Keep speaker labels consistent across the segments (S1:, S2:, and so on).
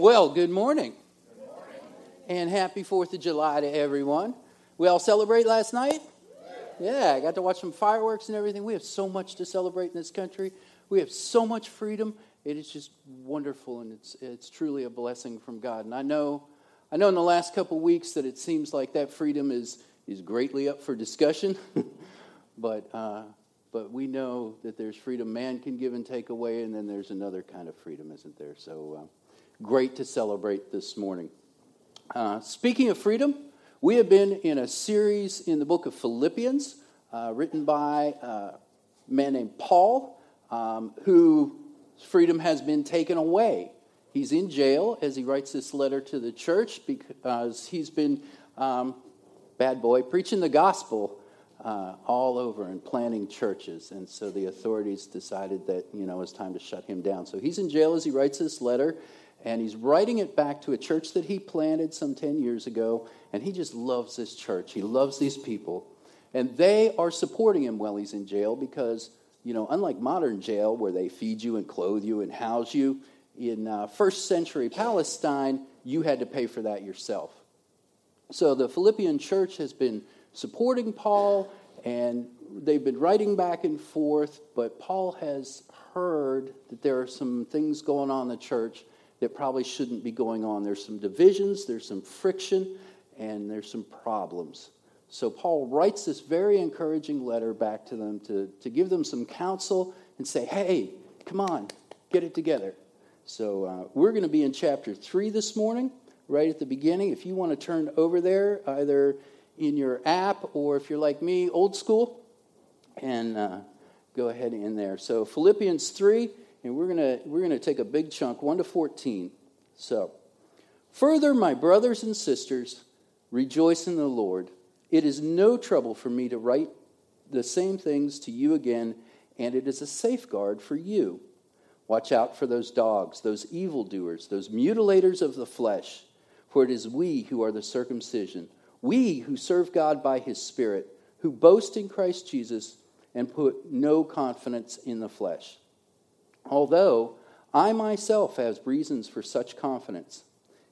S1: Well, good morning. And happy 4th of July to everyone. We all celebrate last night? Yeah, I got to watch some fireworks and everything. We have so much to celebrate in this country. We have so much freedom. It is just wonderful and it's it's truly a blessing from God. And I know I know in the last couple weeks that it seems like that freedom is is greatly up for discussion. but uh, but we know that there's freedom man can give and take away, and then there's another kind of freedom, isn't there? So uh, great to celebrate this morning. Uh, speaking of freedom, we have been in a series in the book of Philippians, uh, written by a man named Paul, um, whose freedom has been taken away. He's in jail as he writes this letter to the church because he's been, um, bad boy, preaching the gospel uh, all over and planting churches. And so the authorities decided that, you know, it's time to shut him down. So he's in jail as he writes this letter and he's writing it back to a church that he planted some 10 years ago, and he just loves this church. He loves these people, and they are supporting him while he's in jail because, you know, unlike modern jail where they feed you and clothe you and house you, in uh, first century Palestine, you had to pay for that yourself. So the Philippian church has been supporting Paul, and they've been writing back and forth, but Paul has heard that there are some things going on in the church that probably shouldn't be going on. There's some divisions, there's some friction, and there's some problems. So Paul writes this very encouraging letter back to them to, to give them some counsel and say, hey, come on, get it together. So uh, we're going to be in chapter 3 this morning, right at the beginning. If you want to turn over there, either in your app or if you're like me, old school, and uh, go ahead in there. So Philippians 3 and we're going we're going to take a big chunk 1 to 14 so further my brothers and sisters rejoice in the lord. It is no trouble for me to write the same things to you again and it is a safeguard for you. Watch out for those dogs those evildoers those mutilators of the flesh for it is we who are the circumcision we who serve god by his spirit who boast in christ jesus and put no confidence in the flesh Although I myself have reasons for such confidence.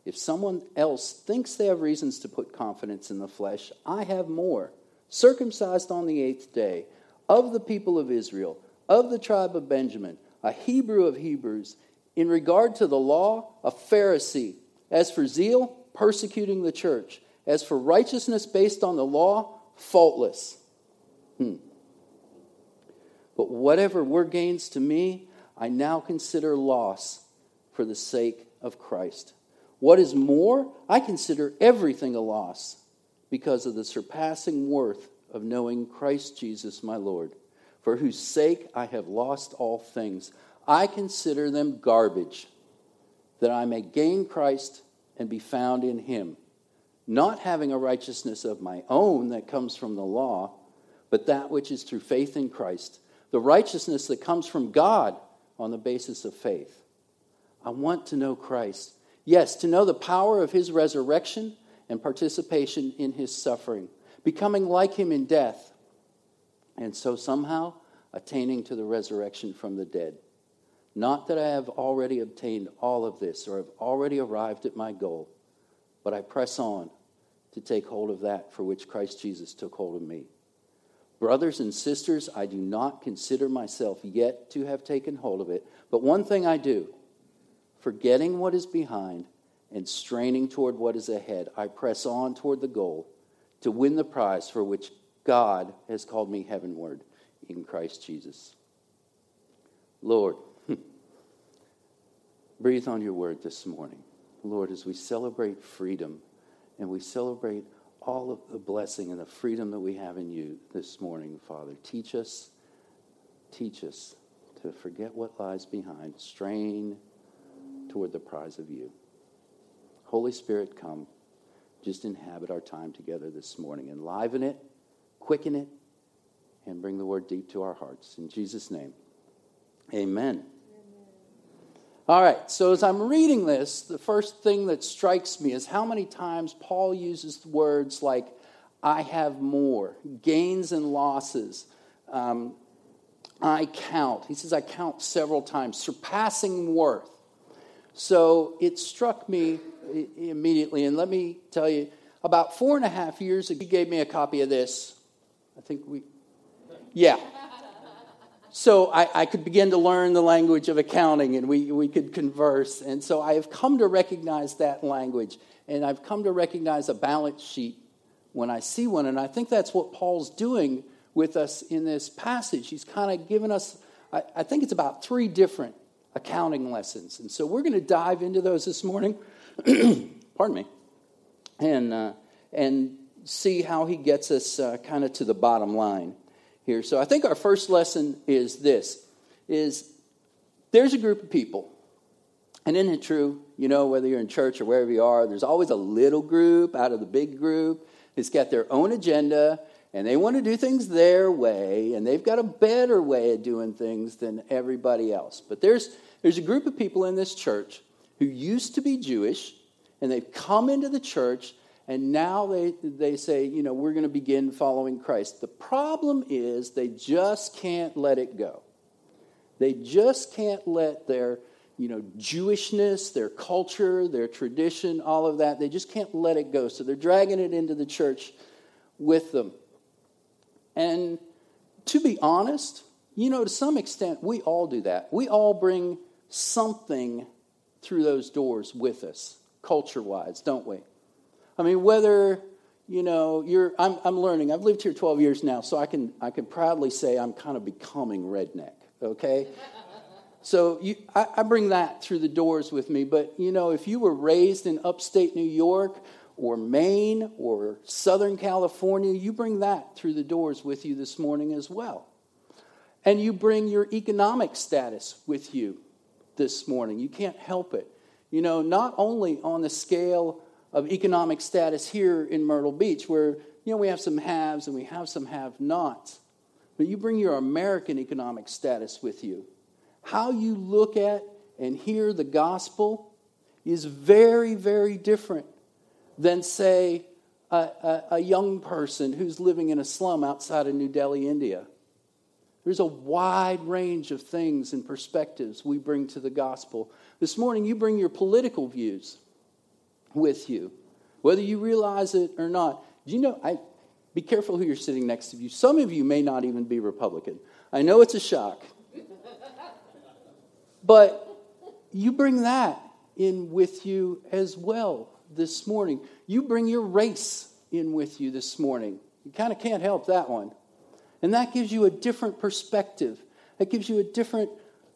S1: If someone else thinks they have reasons to put confidence in the flesh, I have more. Circumcised on the eighth day, of the people of Israel, of the tribe of Benjamin, a Hebrew of Hebrews, in regard to the law, a Pharisee. As for zeal, persecuting the church. As for righteousness based on the law, faultless. Hmm. But whatever were gains to me, I now consider loss for the sake of Christ. What is more, I consider everything a loss because of the surpassing worth of knowing Christ Jesus my Lord, for whose sake I have lost all things. I consider them garbage, that I may gain Christ and be found in him, not having a righteousness of my own that comes from the law, but that which is through faith in Christ, the righteousness that comes from God on the basis of faith. I want to know Christ. Yes, to know the power of his resurrection and participation in his suffering, becoming like him in death, and so somehow attaining to the resurrection from the dead. Not that I have already obtained all of this or have already arrived at my goal, but I press on to take hold of that for which Christ Jesus took hold of me. Brothers and sisters, I do not consider myself yet to have taken hold of it, but one thing I do, forgetting what is behind and straining toward what is ahead, I press on toward the goal to win the prize for which God has called me heavenward in Christ Jesus. Lord, breathe on your word this morning. Lord, as we celebrate freedom and we celebrate all of the blessing and the freedom that we have in you this morning, Father. Teach us, teach us to forget what lies behind, strain toward the prize of you. Holy Spirit, come. Just inhabit our time together this morning. Enliven it, quicken it, and bring the word deep to our hearts. In Jesus' name, amen. All right, so as I'm reading this, the first thing that strikes me is how many times Paul uses words like, I have more, gains and losses. Um, I count. He says, I count several times, surpassing worth. So it struck me immediately. And let me tell you, about four and a half years ago, he gave me a copy of this. I think we, yeah. So I, I, could begin to learn the language of accounting and we, we could converse. And so I have come to recognize that language. And I've come to recognize a balance sheet when I see one. And I think that's what Paul's doing with us in this passage. He's kind of given us, I, I think it's about three different accounting lessons. And so we're going to dive into those this morning. Pardon me. And, uh, and see how he gets us uh, kind of to the bottom line here. So I think our first lesson is this is there's a group of people. And isn't it true? You know whether you're in church or wherever you are there's always a little group out of the big group it's got their own agenda and they want to do things their way and they've got a better way of doing things than everybody else. But there's there's a group of people in this church who used to be jewish and they've come into the church and now they, they say you know we're going to begin following christ the problem is they just can't let it go they just can't let their you know jewishness their culture their tradition all of that they just can't let it go so they're dragging it into the church with them and to be honest, you know, to some extent, we all do that. We all bring something through those doors with us, culture wise, don't we? I mean, whether, you know, you're, I'm, I'm learning. I've lived here 12 years now, so I can, I can proudly say I'm kind of becoming redneck, okay? So you, I, I, bring that through the doors with me. But you know, if you were raised in upstate New York or Maine or Southern California, you bring that through the doors with you this morning as well. And you bring your economic status with you this morning. You can't help it. You know, not only on the scale of economic status here in Myrtle Beach, where, you know, we have some haves and we have some have nots, but you bring your American economic status with you. How you look at and hear the gospel is very, very different than, say, a, a, a, young person who's living in a slum outside of New Delhi, India. There's a wide range of things and perspectives we bring to the gospel. This morning, you bring your political views with you, whether you realize it or not. Do you know? I, be careful who you're sitting next to you. Some of you may not even be Republican. I know it's a shock. But you bring that in with you as well this morning. You bring your race in with you this morning. You kind of can't help that one. And that gives you a different perspective. That gives you a different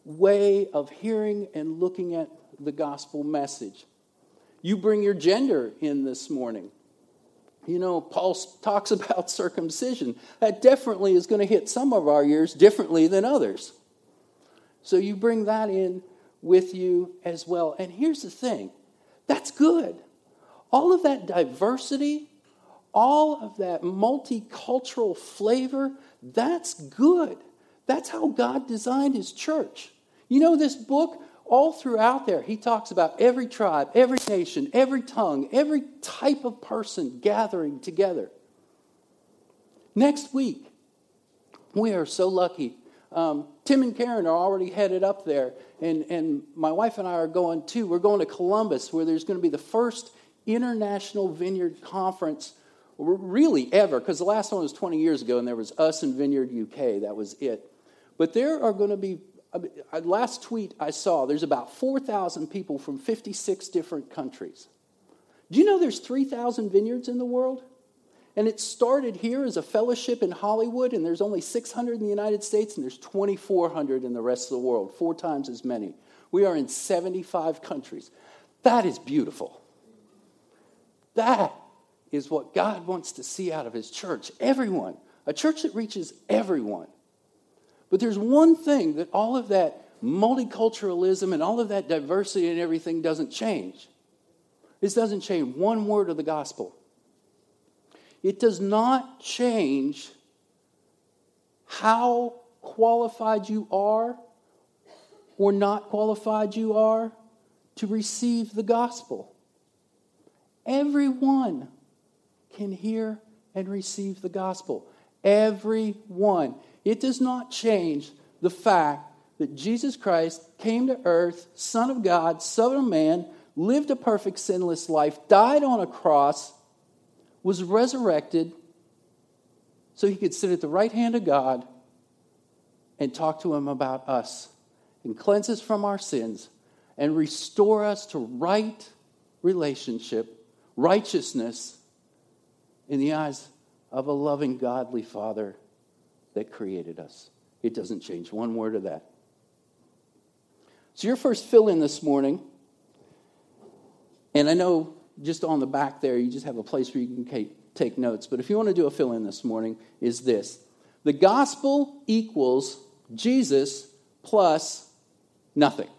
S1: way of hearing and looking at the gospel message. You bring your gender in this morning. You know, Paul talks about circumcision. That definitely is going to hit some of our ears differently than others. So you bring that in with you as well. And here's the thing that's good all of that diversity, all of that multicultural flavor, that's good. That's how God designed his church. You know, this book, all throughout there, he talks about every tribe, every nation, every tongue, every type of person gathering together. Next week, we are so lucky. Um, Tim and Karen are already headed up there, and, and my wife and I are going too. We're going to Columbus, where there's going to be the first International Vineyard Conference, really ever, because the last one was 20 years ago and there was us and Vineyard UK. That was it. But there are going to be, uh, last tweet I saw, there's about 4,000 people from 56 different countries. Do you know there's 3,000 vineyards in the world? And it started here as a fellowship in Hollywood, and there's only 600 in the United States, and there's 2,400 in the rest of the world, four times as many. We are in 75 countries. That is beautiful. That is what God wants to see out of his church. Everyone. A church that reaches everyone. But there's one thing that all of that multiculturalism and all of that diversity and everything doesn't change. This doesn't change one word of the gospel. It does not change how qualified you are or not qualified you are to receive the gospel. Everyone can hear and receive the gospel. Everyone. It does not change the fact that Jesus Christ came to earth, Son of God, Son of Man, lived a perfect sinless life, died on a cross, was resurrected so he could sit at the right hand of God and talk to him about us and cleanse us from our sins and restore us to right relationship, righteousness in the eyes of a loving, godly Father that created us. It doesn't change one word of that. So, your first fill in this morning, and I know just on the back there, you just have a place where you can take notes, but if you want to do a fill in this morning, is this the gospel equals Jesus plus nothing.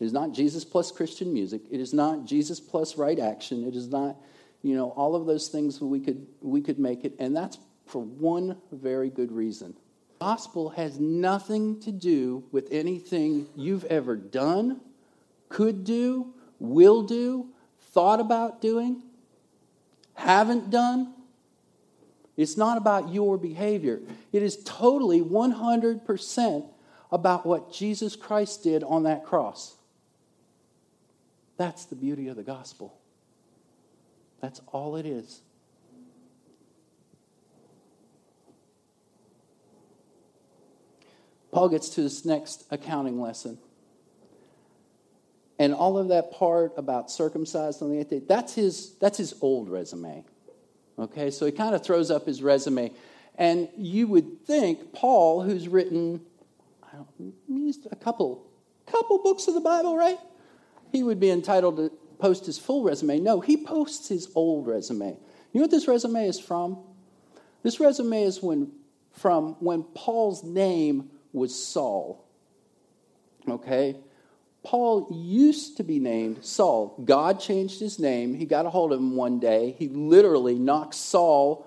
S1: It is not Jesus plus Christian music. It is not Jesus plus right action. It is not, you know, all of those things we could we could make it, and that's for one very good reason. Gospel has nothing to do with anything you've ever done, could do, will do, thought about doing, haven't done. It's not about your behavior. It is totally 100% about what Jesus Christ did on that cross. That's the beauty of the gospel. That's all it is. Paul gets to this next accounting lesson. And all of that part about circumcised on the eighth day, that's his, that's his old resume. Okay, so he kind of throws up his resume. And you would think Paul, who's written a couple, couple books of the Bible, right? He would be entitled to post his full resume. No, he posts his old resume. You know what this resume is from? This resume is when, from when Paul's name was Saul. Okay? Paul used to be named Saul. God changed his name. He got a hold of him one day. He literally knocked Saul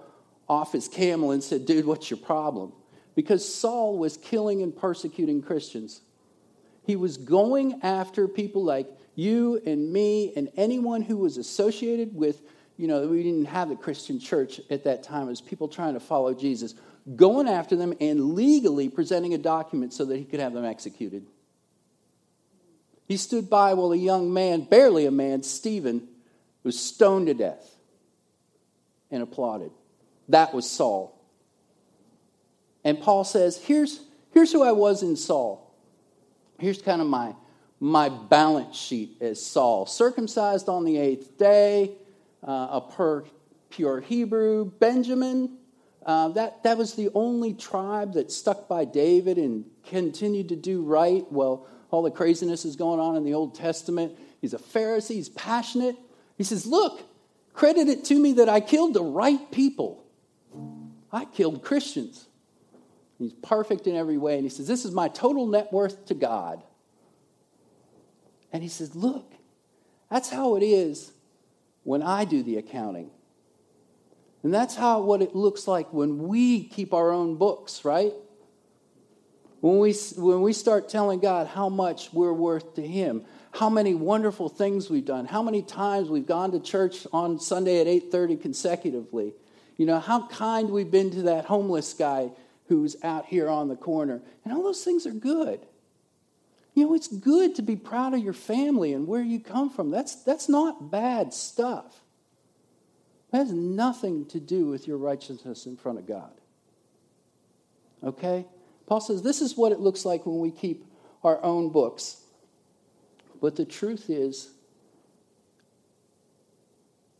S1: off his camel and said, Dude, what's your problem? Because Saul was killing and persecuting Christians. He was going after people like you and me and anyone who was associated with, you know, we didn't have the Christian church at that time. It was people trying to follow Jesus going after them and legally presenting a document so that he could have them executed. He stood by while a young man, barely a man, Stephen, was stoned to death and applauded. That was Saul. And Paul says, here's, here's who I was in Saul. Here's kind of my, my balance sheet as Saul. Circumcised on the eighth day, uh, a pure Hebrew, Benjamin, uh, that, that was the only tribe that stuck by David and continued to do right. Well, all the craziness is going on in the Old Testament. He's a Pharisee, he's passionate. He says, Look, credit it to me that I killed the right people. I killed Christians. He's perfect in every way. And he says, This is my total net worth to God. And he says, Look, that's how it is when I do the accounting. And that's how what it looks like when we keep our own books, right? When we, when we start telling God how much we're worth to Him, how many wonderful things we've done, how many times we've gone to church on Sunday at 8:30 consecutively. You know, how kind we've been to that homeless guy who's out here on the corner. And all those things are good. You know, it's good to be proud of your family and where you come from. That's, that's not bad stuff. That has nothing to do with your righteousness in front of God. Okay? Paul says this is what it looks like when we keep our own books. But the truth is,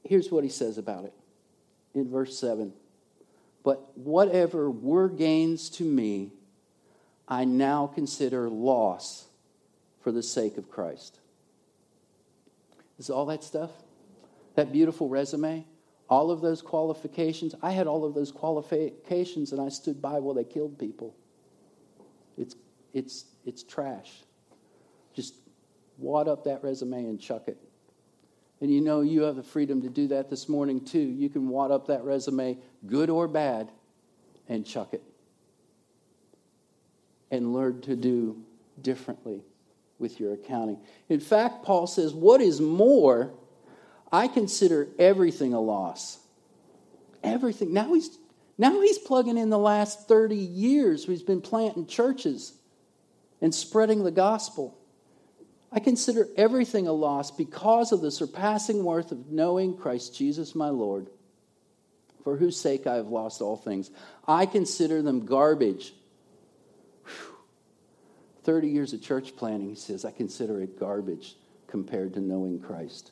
S1: here's what he says about it in verse 7 But whatever were gains to me, I now consider loss for the sake of Christ. Is all that stuff? That beautiful resume? all of those qualifications. I had all of those qualifications and I stood by while they killed people. It's it's, it's trash. Just wad up that resume and chuck it. And you know you have the freedom to do that this morning too. You can wad up that resume, good or bad, and chuck it. And learn to do differently with your accounting. In fact, Paul says, What is more, I consider everything a loss. Everything. Now he's now he's plugging in the last 30 years he's been planting churches and spreading the gospel. I consider everything a loss because of the surpassing worth of knowing Christ Jesus my Lord, for whose sake I have lost all things. I consider them garbage. Whew. 30 years of church planting, he says, I consider it garbage compared to knowing Christ.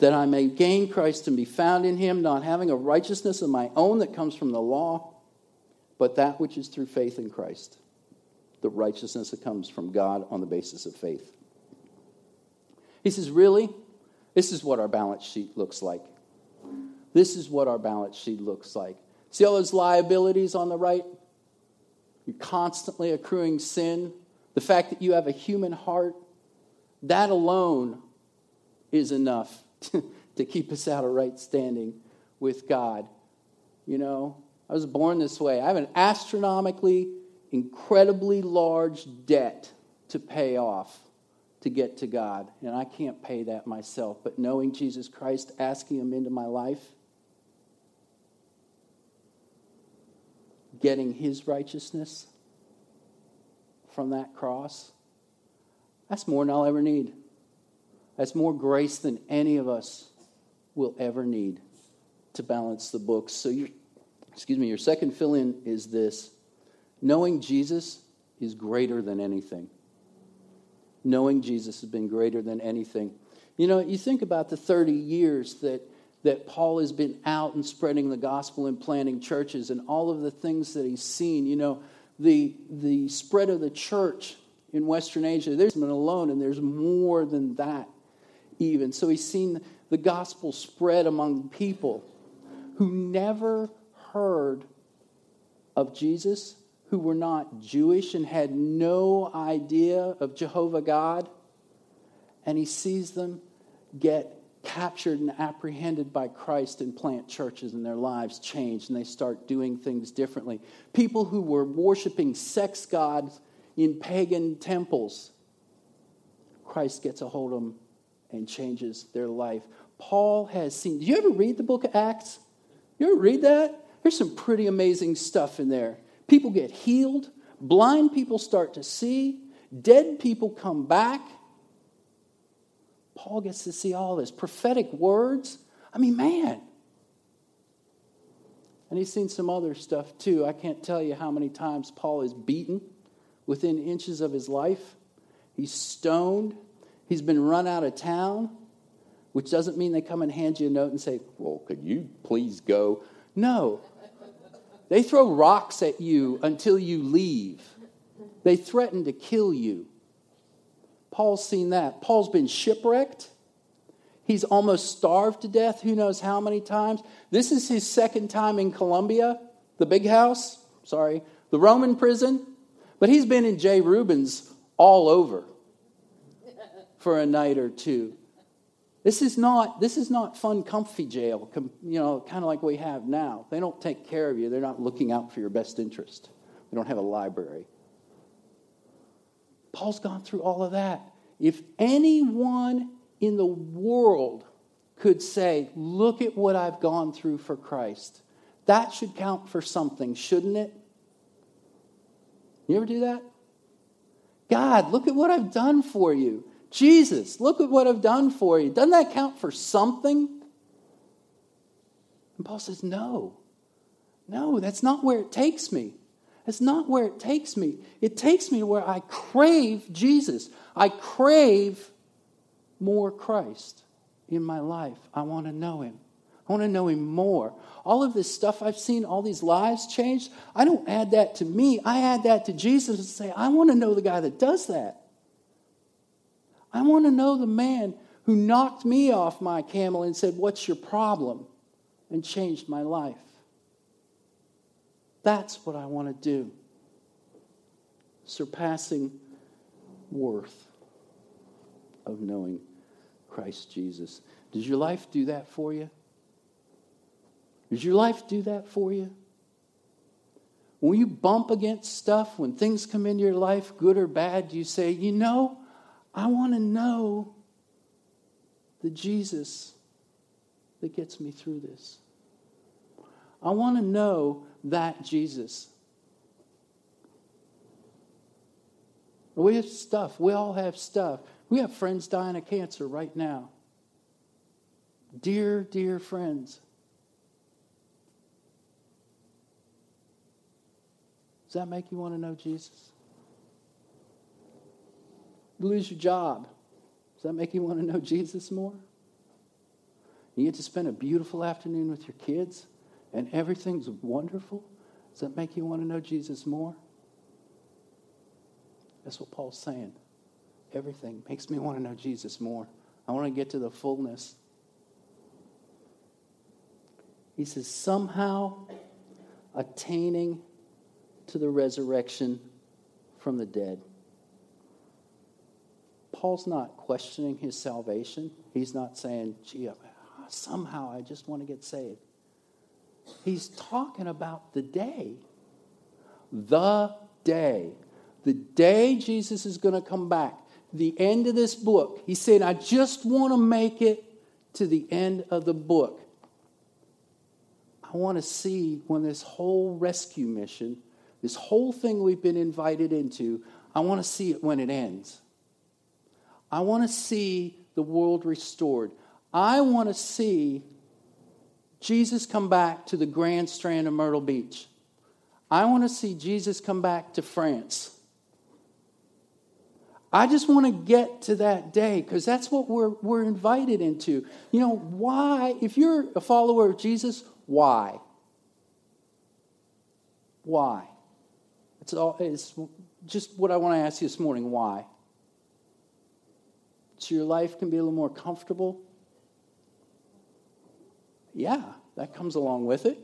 S1: That I may gain Christ and be found in him, not having a righteousness of my own that comes from the law, but that which is through faith in Christ the righteousness that comes from God on the basis of faith. He says, Really? This is what our balance sheet looks like. This is what our balance sheet looks like. See all those liabilities on the right? You're constantly accruing sin. The fact that you have a human heart, that alone is enough to keep us out of right standing with God. You know, I was born this way. I have an astronomically incredibly large debt to pay off to get to God. And I can't pay that myself. But knowing Jesus Christ, asking Him into my life, getting His righteousness from that cross, that's more than I'll ever need. That's more grace than any of us will ever need to balance the books. So, your, excuse me, your second fill in is this Knowing Jesus is greater than anything. Knowing Jesus has been greater than anything. You know, you think about the 30 years that, that Paul has been out and spreading the gospel and planting churches and all of the things that he's seen. You know, the, the spread of the church in Western Asia, there's been alone, and there's more than that even. So he's seen the gospel spread among people who never heard of Jesus who were not Jewish and had no idea of Jehovah God. And he sees them get captured and apprehended by Christ and plant churches and their lives change and they start doing things differently. People who were worshiping sex gods in pagan temples, Christ gets a hold of them and changes their life. Paul has seen. Do you ever read the book of Acts? You ever read that? There's some pretty amazing stuff in there. People get healed, blind people start to see, dead people come back. Paul gets to see all this prophetic words. I mean, man. And he's seen some other stuff too. I can't tell you how many times Paul is beaten within inches of his life. He's stoned. He's been run out of town, which doesn't mean they come and hand you a note and say, Well, could you please go? No, they throw rocks at you until you leave. They threaten to kill you. Paul's seen that. Paul's been shipwrecked. He's almost starved to death, who knows how many times. This is his second time in Columbia, the big house, sorry, the Roman prison. But he's been in Jay Rubens all over for a night or two. This is not this is not fun, comfy jail. You know, kind of like we have now. They don't take care of you. They're not looking out for your best interest. They don't have a library. Paul's gone through all of that. If anyone in the world could say, "Look at what I've gone through for Christ," that should count for something, shouldn't it? You ever do that? God, look at what I've done for you. Jesus, look at what I've done for you. Doesn't that count for something? And Paul says, No. No, that's not where it takes me. That's not where it takes me. It takes me where I crave Jesus. I crave more Christ in my life. I want to know him. I want to know him more. All of this stuff I've seen, all these lives changed, I don't add that to me. I add that to Jesus and say, I want to know the guy that does that. I want to know the man who knocked me off my camel and said, What's your problem? and changed my life. That's what I want to do. surpassing worth of knowing Christ Jesus. Does your life do that for you? Does your life do that for you? When you bump against stuff, when things come into your life, good or bad, you say, you know, I want to know the Jesus that gets me through this? I want to know that Jesus. We have stuff. We all have stuff. We have friends dying of cancer right now. Dear, dear friends. Does that make you want to know Jesus? You lose your job. Does that make you want to know Jesus more? You get to spend a beautiful afternoon with your kids and everything's wonderful. Does that make you want to know Jesus more? That's what Paul's saying. Everything makes me want to know Jesus more. I want to get to the fullness. He says, somehow attaining to the resurrection from the dead. Paul's not questioning his salvation. He's not saying, gee, somehow I just want to get saved. He's talking about the day. The day. The day Jesus is going to come back. The end of this book. He said, I just want to make it to the end of the book. I want to see when this whole rescue mission this whole thing we've been invited into, I want to see it when it ends. I want to see the world restored. I want to see Jesus come back to the Grand Strand of Myrtle Beach. I want to see Jesus come back to France. I just want to get to that day because that's what we're, we're invited into. You know, why? If you're a follower of Jesus, why? Why? It's, all, it's just what I want to ask you this morning why? So your life can be a little more comfortable? Yeah, that comes along with it.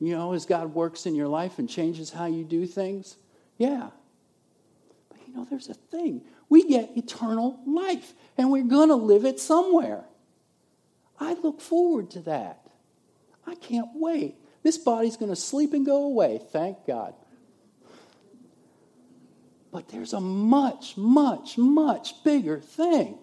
S1: You know, as God works in your life and changes how you do things? Yeah. But you know, there's a thing. We get eternal life, and we're going to live it somewhere. I look forward to that. I can't wait. This body's going to sleep and go away, thank God. But there's a much, much, much bigger thing.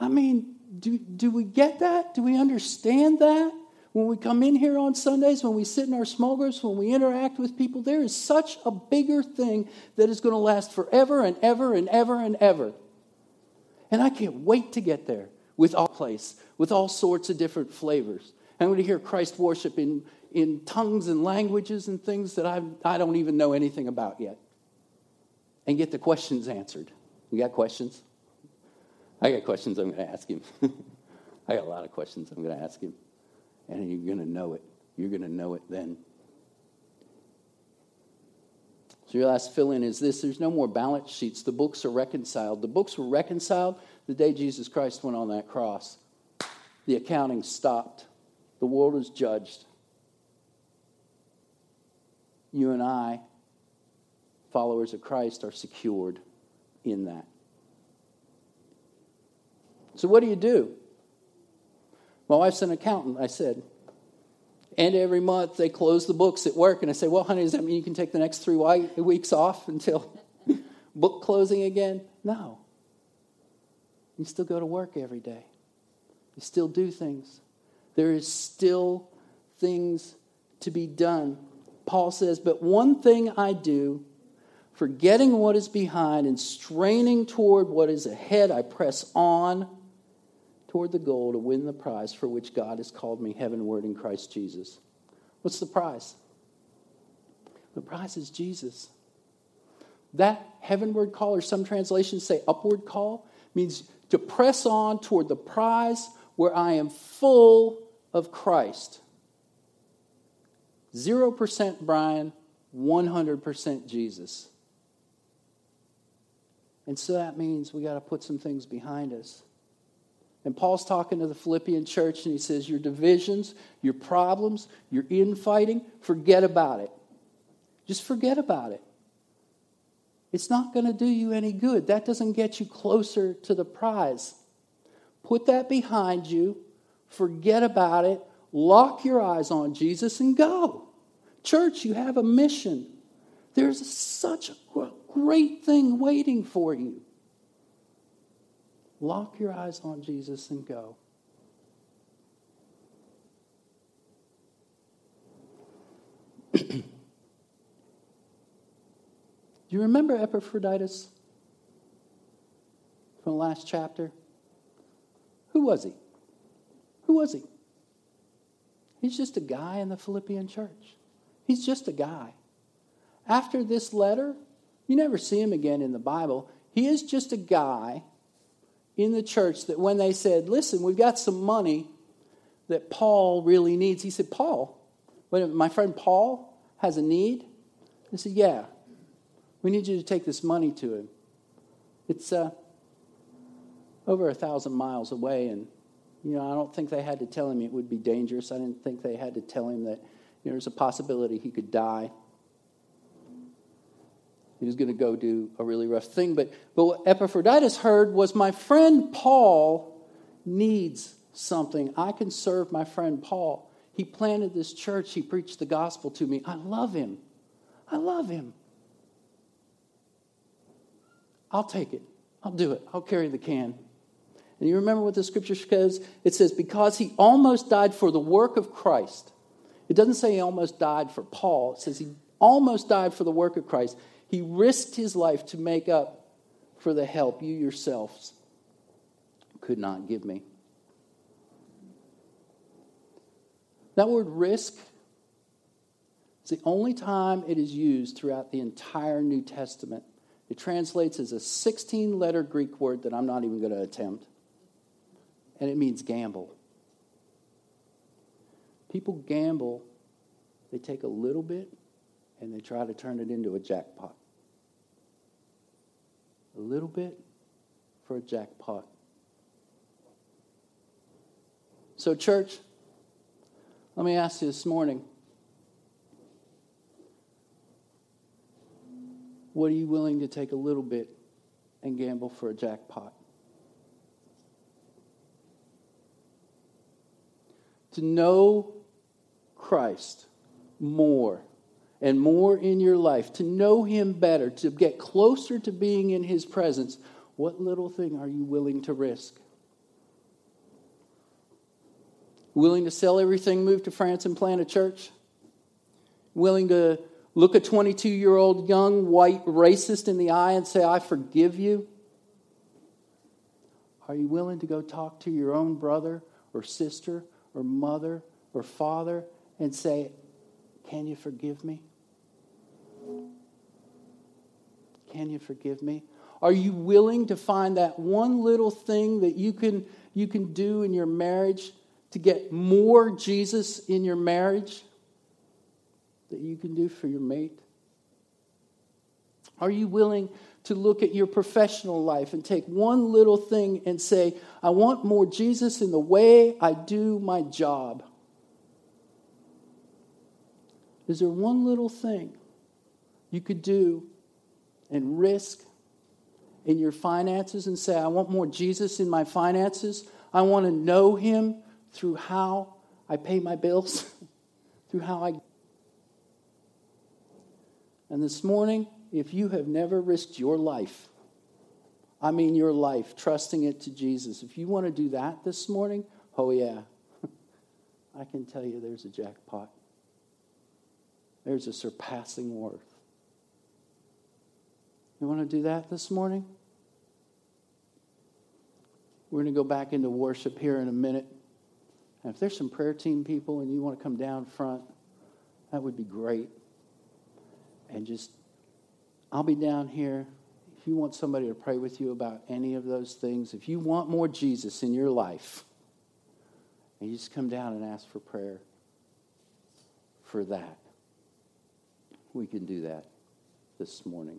S1: I mean, do, do we get that? Do we understand that? When we come in here on Sundays, when we sit in our small groups, when we interact with people, there is such a bigger thing that is going to last forever and ever and ever and ever. And I can't wait to get there with all place, with all sorts of different flavors. I'm going to hear Christ worship in, in tongues and languages and things that I, I don't even know anything about yet and get the questions answered. You got questions? I got questions I'm going to ask him. I got a lot of questions I'm going to ask him. And you're going to know it. You're going to know it then. So your last fill in is this there's no more balance sheets. The books are reconciled. The books were reconciled the day Jesus Christ went on that cross. The accounting stopped, the world was judged. You and I followers of Christ are secured in that. So, what do you do? My wife's an accountant, I said. And every month they close the books at work, and I say, Well, honey, does that mean you can take the next three weeks off until book closing again? No. You still go to work every day, you still do things. There is still things to be done. Paul says, But one thing I do, Forgetting what is behind and straining toward what is ahead, I press on toward the goal to win the prize for which God has called me heavenward in Christ Jesus. What's the prize? The prize is Jesus. That heavenward call, or some translations say upward call, means to press on toward the prize where I am full of Christ. 0% Brian, 100% Jesus. And so that means we got to put some things behind us. And Paul's talking to the Philippian church and he says, Your divisions, your problems, your infighting, forget about it. Just forget about it. It's not going to do you any good. That doesn't get you closer to the prize. Put that behind you, forget about it, lock your eyes on Jesus, and go. Church, you have a mission. There's such a great thing waiting for you. Lock your eyes on Jesus and go. Do you remember Epaphroditus from the last chapter? Who was he? Who was he? He's just a guy in the Philippian church. He's just a guy. After this letter, you never see him again in the Bible. He is just a guy in the church that when they said, Listen, we've got some money that Paul really needs, he said, Paul, my friend Paul has a need? He said, Yeah, we need you to take this money to him. It's uh, over a thousand miles away, and you know, I don't think they had to tell him it would be dangerous. I didn't think they had to tell him that you know, there's a possibility he could die. He was going to go do a really rough thing. But, but what Epaphroditus heard was my friend Paul needs something. I can serve my friend Paul. He planted this church. He preached the gospel to me. I love him. I love him. I'll take it. I'll do it. I'll carry the can. And you remember what the scripture says? It says, because he almost died for the work of Christ. It doesn't say he almost died for Paul, it says he almost died for the work of Christ. He risked his life to make up for the help you yourselves could not give me. That word risk is the only time it is used throughout the entire New Testament. It translates as a 16 letter Greek word that I'm not even going to attempt, and it means gamble. People gamble, they take a little bit and they try to turn it into a jackpot a little bit for a jackpot. So, church, let me ask you this morning what are you willing to take a little bit and gamble for a jackpot? To know Christ more and more in your life, to know Him better, to get closer to being in His presence, what little thing are you willing to risk? Willing to sell everything, move to France, and plant a church? Willing to look a 22 year old young white racist in the eye and say, I forgive you? Are you willing to go talk to your own brother or sister or mother or father and say, Can you forgive me? Can you forgive me? Are you willing to find that one little thing that you can, you can do in your marriage to get more Jesus in your marriage that you can do for your mate? Are you willing to look at your professional life and take one little thing and say, I want more Jesus in the way I do my job? Is there one little thing you could do and risk in your finances and say, I want more Jesus in my finances. I want to know him through how I pay my bills, through how I. And this morning, if you have never risked your life, I mean your life, trusting it to Jesus, if you want to do that this morning, oh yeah, I can tell you there's a jackpot. There's a surpassing worth. You want to do that this morning? We're going to go back into worship here in a minute. And if there's some prayer team people and you want to come down front, that would be great. And just, I'll be down here. If you want somebody to pray with you about any of those things, if you want more Jesus in your life, and you just come down and ask for prayer for that, we can do that this morning.